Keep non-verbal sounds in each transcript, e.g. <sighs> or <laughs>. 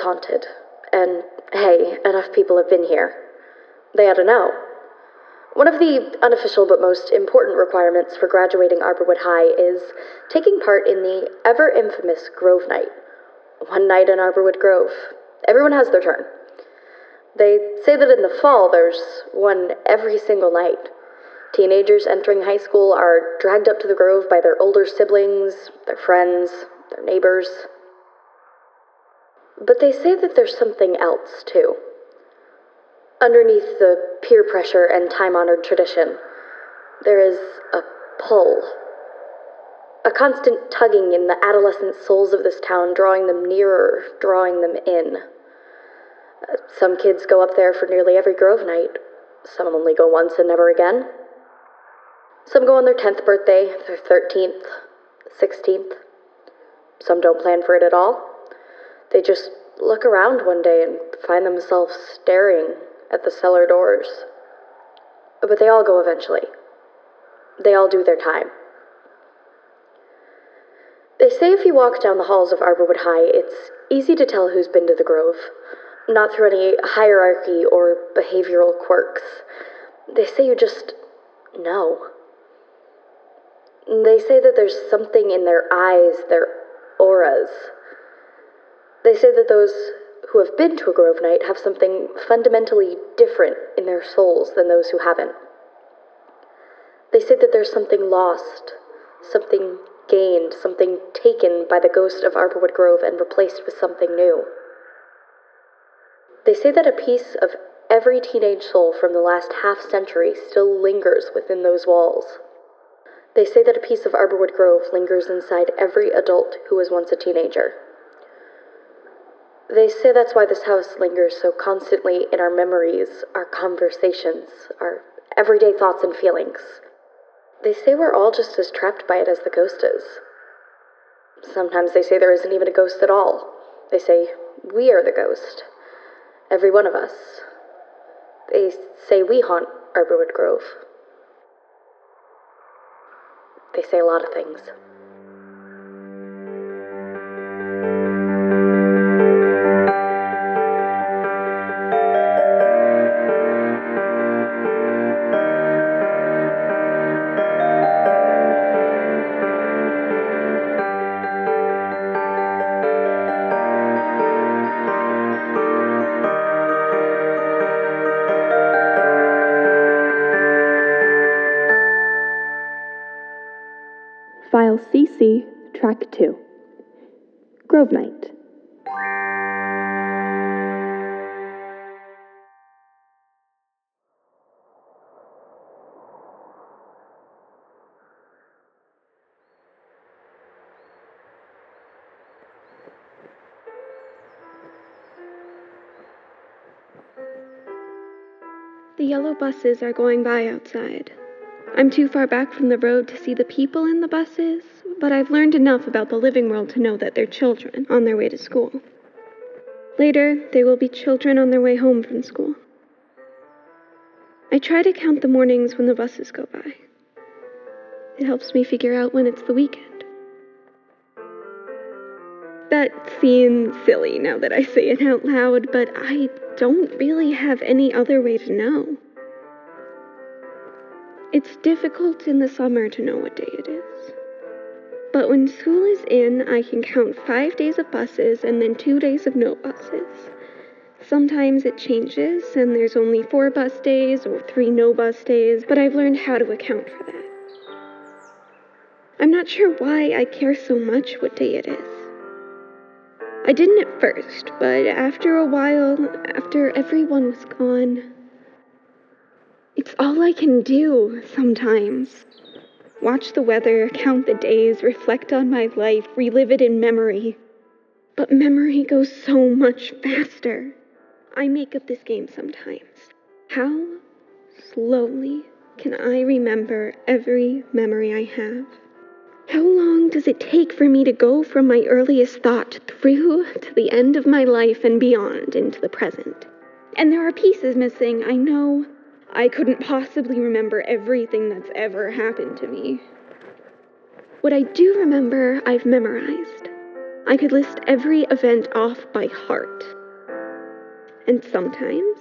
Haunted. And hey, enough people have been here. They ought to know. One of the unofficial but most important requirements for graduating Arborwood High is taking part in the ever infamous Grove Night. One night in Arborwood Grove. Everyone has their turn. They say that in the fall there's one every single night. Teenagers entering high school are dragged up to the grove by their older siblings, their friends, their neighbors. But they say that there's something else, too. Underneath the peer pressure and time honored tradition, there is a pull. A constant tugging in the adolescent souls of this town, drawing them nearer, drawing them in. Some kids go up there for nearly every Grove night. Some only go once and never again. Some go on their 10th birthday, their 13th, 16th. Some don't plan for it at all. They just look around one day and find themselves staring at the cellar doors. But they all go eventually. They all do their time. They say if you walk down the halls of Arborwood High, it's easy to tell who's been to the Grove, not through any hierarchy or behavioral quirks. They say you just know. They say that there's something in their eyes, their auras. They say that those who have been to a Grove Night have something fundamentally different in their souls than those who haven't. They say that there's something lost, something gained, something taken by the ghost of Arborwood Grove and replaced with something new. They say that a piece of every teenage soul from the last half century still lingers within those walls. They say that a piece of Arborwood Grove lingers inside every adult who was once a teenager. They say that's why this house lingers so constantly in our memories, our conversations, our everyday thoughts and feelings. They say we're all just as trapped by it as the ghost is. Sometimes they say there isn't even a ghost at all. They say we are the ghost. Every one of us. They say we haunt Arborwood Grove. They say a lot of things. Yellow buses are going by outside. I'm too far back from the road to see the people in the buses, but I've learned enough about the living world to know that they're children on their way to school. Later, they will be children on their way home from school. I try to count the mornings when the buses go by. It helps me figure out when it's the weekend. That seems silly now that I say it out loud, but I don't really have any other way to know. It's difficult in the summer to know what day it is. But when school is in, I can count five days of buses and then two days of no buses. Sometimes it changes and there's only four bus days or three no bus days, but I've learned how to account for that. I'm not sure why I care so much what day it is. I didn't at first, but after a while, after everyone was gone, it's all I can do sometimes. Watch the weather, count the days, reflect on my life, relive it in memory. But memory goes so much faster. I make up this game sometimes. How slowly can I remember every memory I have? How long does it take for me to go from my earliest thought through to the end of my life and beyond into the present? And there are pieces missing, I know. I couldn't possibly remember everything that's ever happened to me. What I do remember, I've memorized. I could list every event off by heart. And sometimes,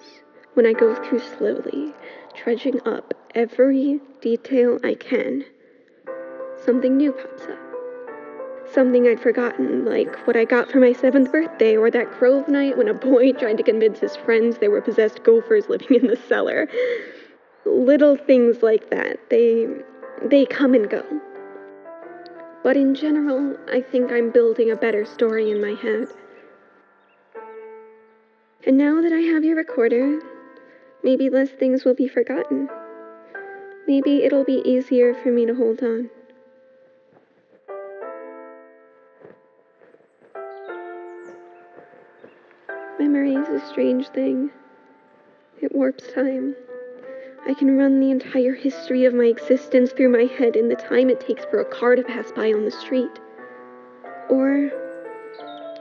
when I go through slowly, trudging up every detail I can, something new pops up. Something I'd forgotten, like what I got for my seventh birthday, or that Grove night when a boy <laughs> tried to convince his friends they were possessed gophers living in the cellar. Little things like that. They they come and go. But in general, I think I'm building a better story in my head. And now that I have your recorder, maybe less things will be forgotten. Maybe it'll be easier for me to hold on. Memory is a strange thing. It warps time. I can run the entire history of my existence through my head in the time it takes for a car to pass by on the street. Or,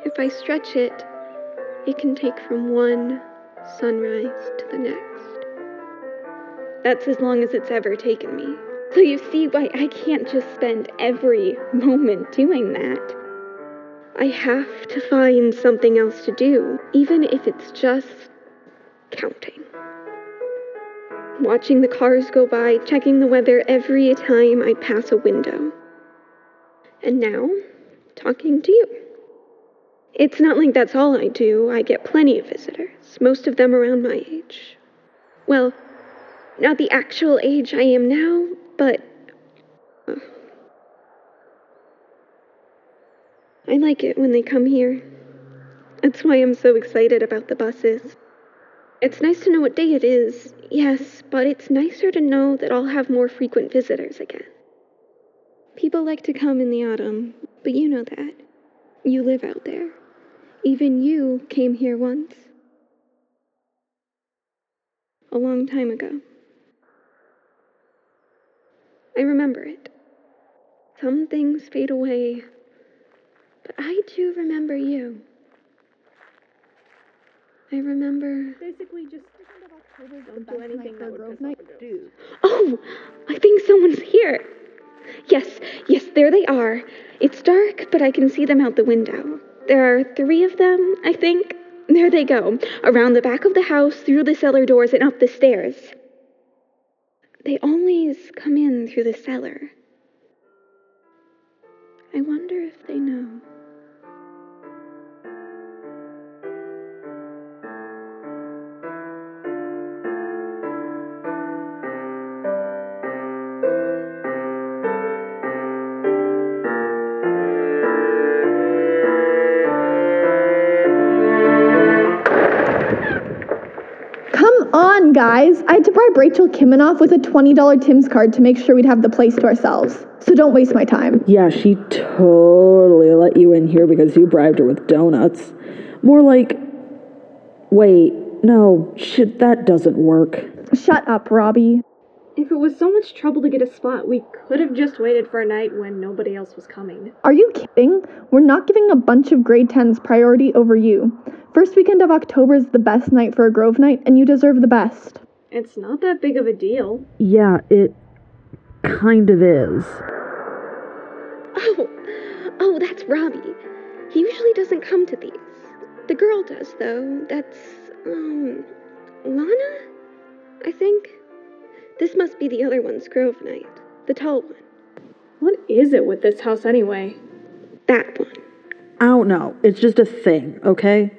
if I stretch it, it can take from one sunrise to the next. That's as long as it's ever taken me. So you see why I can't just spend every moment doing that. I have to find something else to do, even if it's just counting. Watching the cars go by, checking the weather every time I pass a window. And now, talking to you. It's not like that's all I do. I get plenty of visitors, most of them around my age. Well, not the actual age I am now, but. uh, I like it when they come here. That's why I'm so excited about the buses. It's nice to know what day it is, yes, but it's nicer to know that I'll have more frequent visitors again. People like to come in the autumn, but you know that. You live out there. Even you came here once. A long time ago. I remember it. Some things fade away, but I do remember you. I remember. Basically, just don't do anything that would piss off a dude. Oh, I think someone's here. Yes, yes, there they are. It's dark, but I can see them out the window. There are three of them, I think. There they go, around the back of the house, through the cellar doors, and up the stairs. They always come in through the cellar. I wonder if they know. Guys. I had to bribe Rachel Kiminoff with a $20 Tim's card to make sure we'd have the place to ourselves. So don't waste my time. Yeah, she totally let you in here because you bribed her with donuts. More like, wait, no, shit, that doesn't work. Shut up, Robbie. If it was so much trouble to get a spot, we could have just waited for a night when nobody else was coming. Are you kidding? We're not giving a bunch of grade 10s priority over you. First weekend of October is the best night for a Grove night, and you deserve the best. It's not that big of a deal. Yeah, it kind of is. Oh, oh, that's Robbie. He usually doesn't come to these. The girl does, though. That's, um, Lana? I think. This must be the other one's Grove night. The tall one. What is it with this house anyway? That one. I don't know. It's just a thing, okay?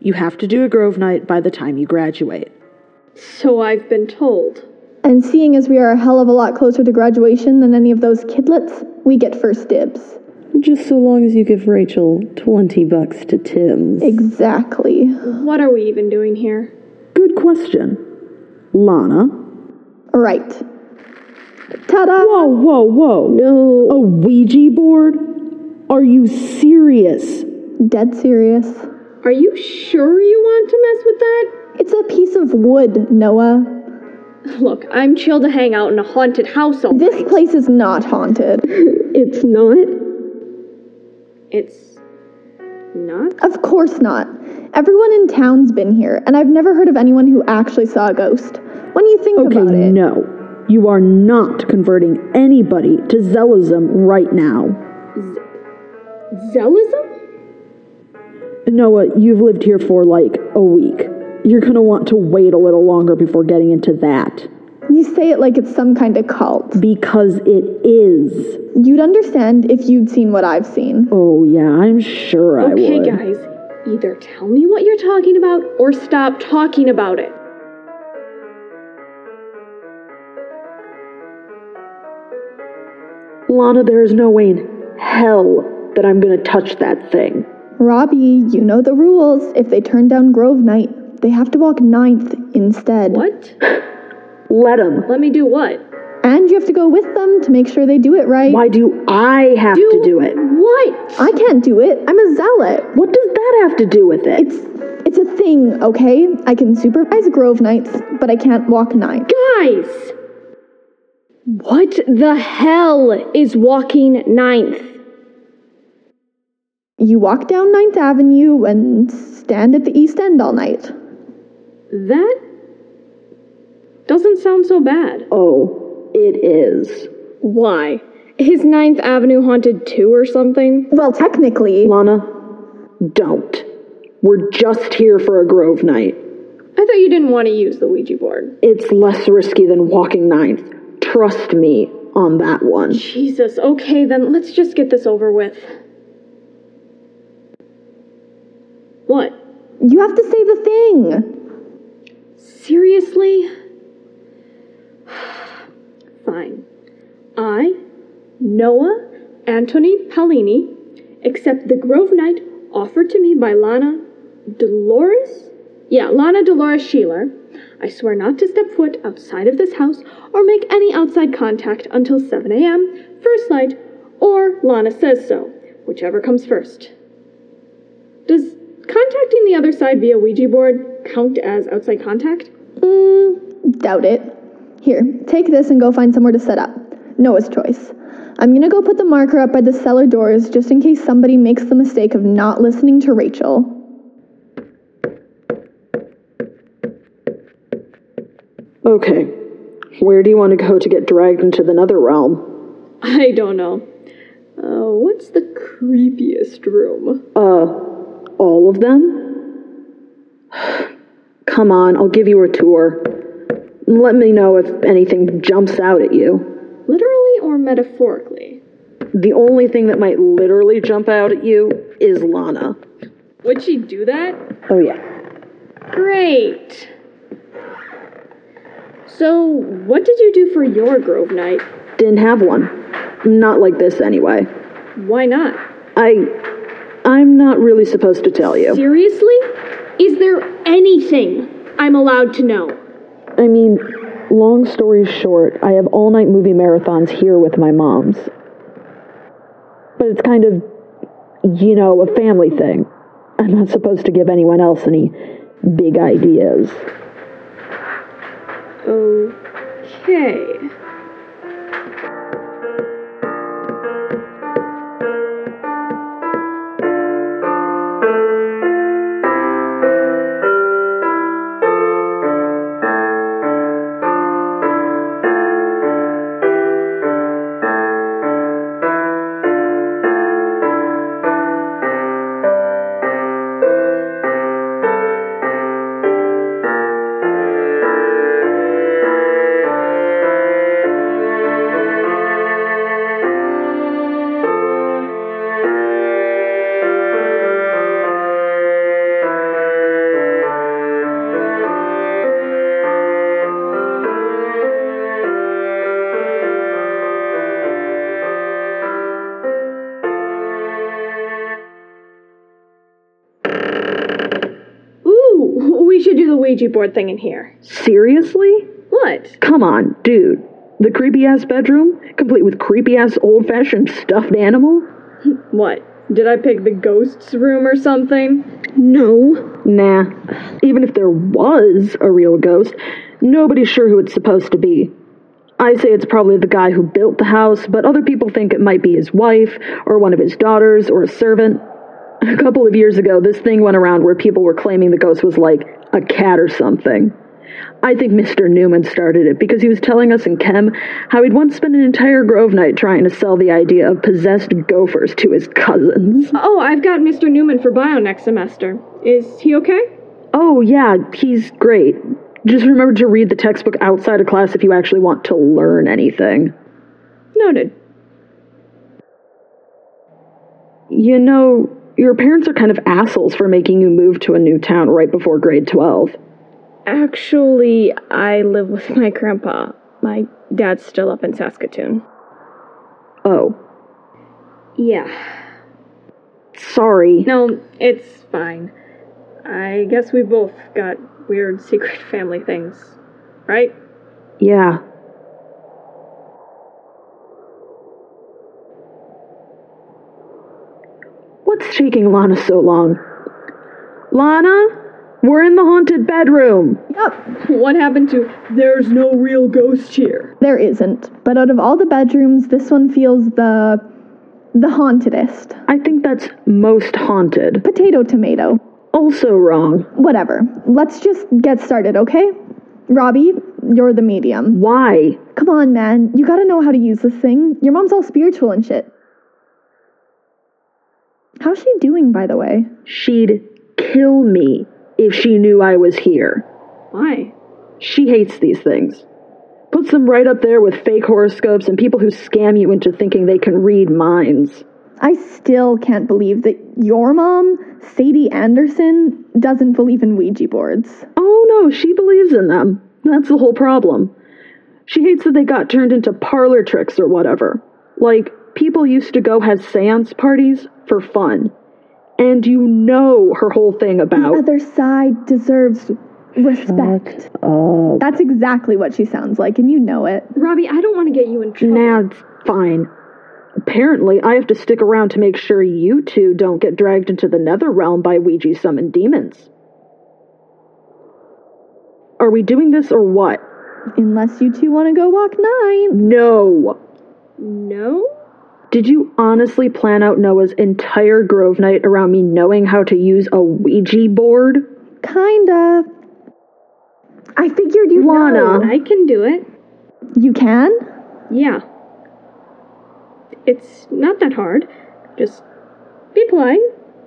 You have to do a Grove night by the time you graduate. So I've been told. And seeing as we are a hell of a lot closer to graduation than any of those kidlets, we get first dibs. Just so long as you give Rachel 20 bucks to Tim's. Exactly. What are we even doing here? Good question. Lana? Right. Ta da! Whoa, whoa, whoa. No. A Ouija board? Are you serious? Dead serious. Are you sure you want to mess with that? It's a piece of wood, Noah. Look, I'm chill to hang out in a haunted house all This night. place is not haunted. <laughs> It's not? It's not? Of course not. Everyone in town's been here, and I've never heard of anyone who actually saw a ghost. When you think Okay, about it, no. You are not converting anybody to Zealism right now. Zealism? Noah, you've lived here for like a week. You're gonna want to wait a little longer before getting into that. You say it like it's some kind of cult. Because it is. You'd understand if you'd seen what I've seen. Oh, yeah, I'm sure I would. Okay, guys, either tell me what you're talking about or stop talking about it. Lana, there is no way in hell that I'm gonna touch that thing. Robbie, you know the rules. If they turn down Grove Night, they have to walk ninth instead. What? Let them. Let me do what? And you have to go with them to make sure they do it right. Why do I have to do it? What? I can't do it. I'm a zealot. What does that have to do with it? It's it's a thing, okay? I can supervise Grove Nights, but I can't walk ninth. Guys! What the hell is walking ninth? You walk down Ninth Avenue and stand at the East End all night. That doesn't sound so bad. oh, it is. Why? Is Ninth Avenue haunted too or something? Well, technically, Lana, don't. We're just here for a Grove night. I thought you didn't want to use the Ouija board. It's less risky than walking ninth. Trust me on that one. Jesus, okay, then let's just get this over with. What? you have to say the thing. Seriously? <sighs> Fine. I, Noah Anthony Paulini, accept the Grove Night offered to me by Lana Dolores? Yeah, Lana Dolores Sheeler. I swear not to step foot outside of this house or make any outside contact until 7 a.m., first light, or Lana says so, whichever comes first. Does contacting the other side via Ouija board count as outside contact? Mm, doubt it. Here, take this and go find somewhere to set up. Noah's choice. I'm gonna go put the marker up by the cellar doors just in case somebody makes the mistake of not listening to Rachel. Okay. Where do you want to go to get dragged into the nether realm? <laughs> I don't know. Uh, what's the creepiest room? Uh, all of them? Come on, I'll give you a tour. Let me know if anything jumps out at you. Literally or metaphorically? The only thing that might literally jump out at you is Lana. Would she do that? Oh, yeah. Great. So, what did you do for your Grove night? Didn't have one. Not like this, anyway. Why not? I. I'm not really supposed to tell you. Seriously? Is there anything I'm allowed to know? I mean, long story short, I have all night movie marathons here with my moms. But it's kind of, you know, a family thing. I'm not supposed to give anyone else any big ideas. Okay. Ouija board thing in here. Seriously? What? Come on, dude. The creepy ass bedroom, complete with creepy ass old fashioned stuffed animal? <laughs> What? Did I pick the ghost's room or something? No. Nah. Even if there was a real ghost, nobody's sure who it's supposed to be. I say it's probably the guy who built the house, but other people think it might be his wife, or one of his daughters, or a servant. A couple of years ago, this thing went around where people were claiming the ghost was like a cat or something. I think Mr. Newman started it because he was telling us in chem how he'd once spent an entire Grove night trying to sell the idea of possessed gophers to his cousins. Oh, I've got Mr. Newman for bio next semester. Is he okay? Oh, yeah, he's great. Just remember to read the textbook outside of class if you actually want to learn anything. Noted. You know, your parents are kind of assholes for making you move to a new town right before grade 12. Actually, I live with my grandpa. My dad's still up in Saskatoon. Oh, Yeah. sorry. No, it's fine. I guess we both got weird secret family things, right? Yeah. What's taking Lana so long? Lana? We're in the haunted bedroom. Yep. What happened to there's no real ghost here? there isn't. But out of all the bedrooms, this one feels the the hauntedest. I think that's most haunted. Potato tomato. Also wrong. Whatever. Let's just get started, okay? Robbie, you're the medium. Why? Come on, man. You gotta know how to use this thing. Your mom's all spiritual and shit. How's she doing, by the way? She'd kill me if she knew I was here. Why? She hates these things. Puts them right up there with fake horoscopes and people who scam you into thinking they can read minds. I still can't believe that your mom, Sadie Anderson, doesn't believe in Ouija boards. Oh no, she believes in them. That's the whole problem. She hates that they got turned into parlor tricks or whatever. Like, people used to go have seance parties for fun. And you know her whole thing about. The other side deserves respect. Oh, That's exactly what she sounds like, and you know it. Robbie, I don't want to get you in trouble. Nah, it's fine. Apparently, I have to stick around to make sure you two don't get dragged into the nether realm by Ouija summoned demons. Are we doing this or what? Unless you two want to go walk nine. No. No? Did you honestly plan out Noah's entire Grove night around me knowing how to use a Ouija board? Kinda. I figured you'd Lana. know. I can do it. You can? Yeah. It's not that hard. Just be polite,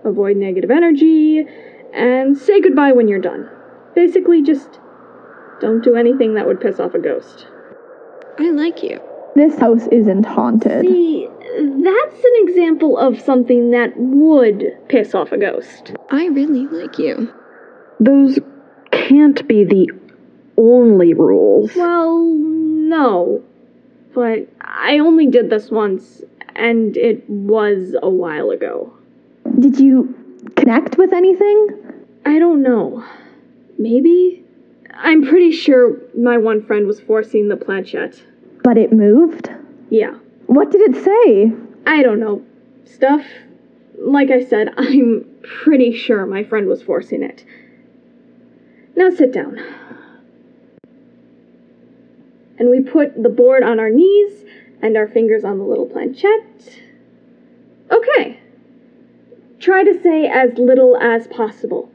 avoid negative energy, and say goodbye when you're done. Basically, just don't do anything that would piss off a ghost. I like you. This house isn't haunted. See, that's an example of something that would piss off a ghost. I really like you. Those can't be the only rules. Well, no. But I only did this once, and it was a while ago. Did you connect with anything? I don't know. Maybe? I'm pretty sure my one friend was forcing the planchette. But it moved? Yeah. What did it say? I don't know. Stuff. Like I said, <laughs> I'm pretty sure my friend was forcing it. Now sit down. And we put the board on our knees and our fingers on the little planchette. Okay. Try to say as little as possible.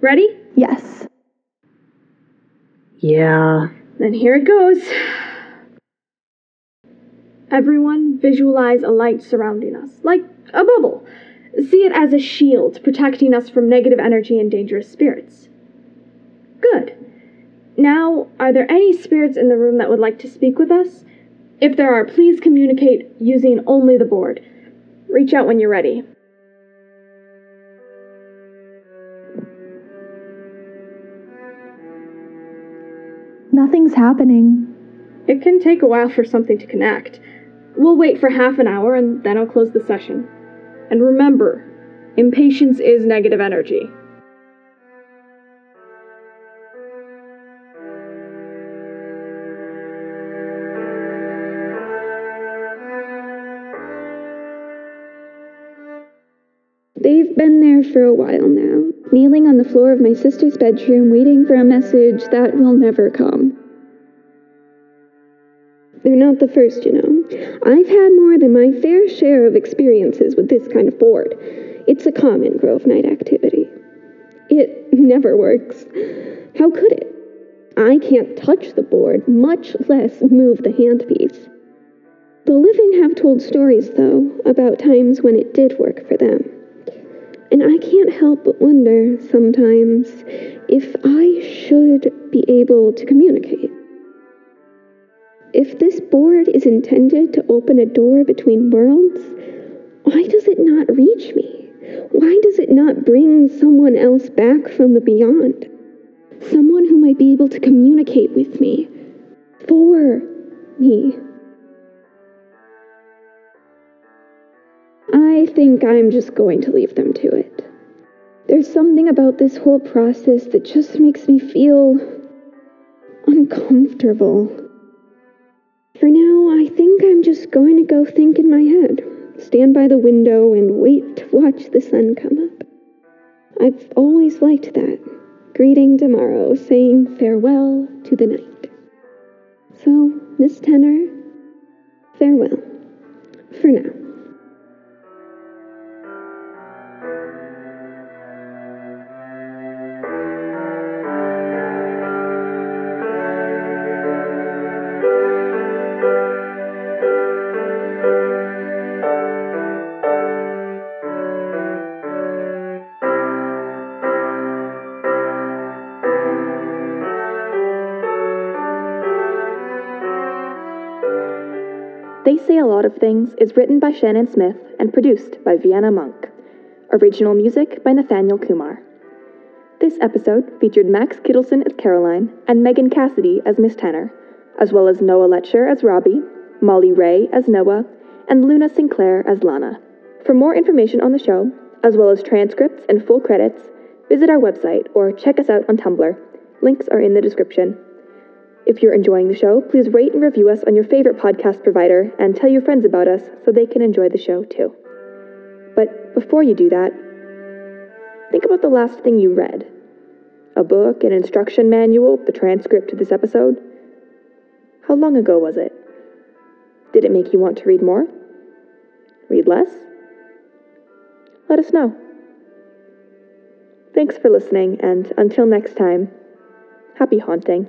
Ready? Yes. Yeah. Then here it goes. Everyone visualize a light surrounding us, like a bubble. See it as a shield protecting us from negative energy and dangerous spirits. Good. Now, are there any spirits in the room that would like to speak with us? If there are, please communicate using only the board. Reach out when you're ready. Nothing's happening. It can take a while for something to connect. We'll wait for half an hour and then I'll close the session. And remember, impatience is negative energy. They've been there for a while now, kneeling on the floor of my sister's bedroom, waiting for a message that will never come. They're not the first, you know. I've had more than my fair share of experiences with this kind of board. It's a common Grove Night activity. It never works. How could it? I can't touch the board, much less move the handpiece. The living have told stories, though, about times when it did work for them. And I can't help but wonder sometimes if I should be able to communicate. If this board is intended to open a door between worlds, why does it not reach me? Why does it not bring someone else back from the beyond? Someone who might be able to communicate with me. For me. I think I'm just going to leave them to it. There's something about this whole process that just makes me feel uncomfortable. For now, I think I'm just going to go think in my head, stand by the window, and wait to watch the sun come up. I've always liked that, greeting tomorrow, saying farewell to the night. So, Miss Tanner, farewell. For now. A Lot of Things is written by Shannon Smith and produced by Vienna Monk. Original music by Nathaniel Kumar. This episode featured Max Kittleson as Caroline and Megan Cassidy as Miss Tanner, as well as Noah Letcher as Robbie, Molly Ray as Noah, and Luna Sinclair as Lana. For more information on the show, as well as transcripts and full credits, visit our website or check us out on Tumblr. Links are in the description. If you're enjoying the show, please rate and review us on your favorite podcast provider and tell your friends about us so they can enjoy the show too. But before you do that, think about the last thing you read a book, an instruction manual, the transcript to this episode. How long ago was it? Did it make you want to read more? Read less? Let us know. Thanks for listening, and until next time, happy haunting.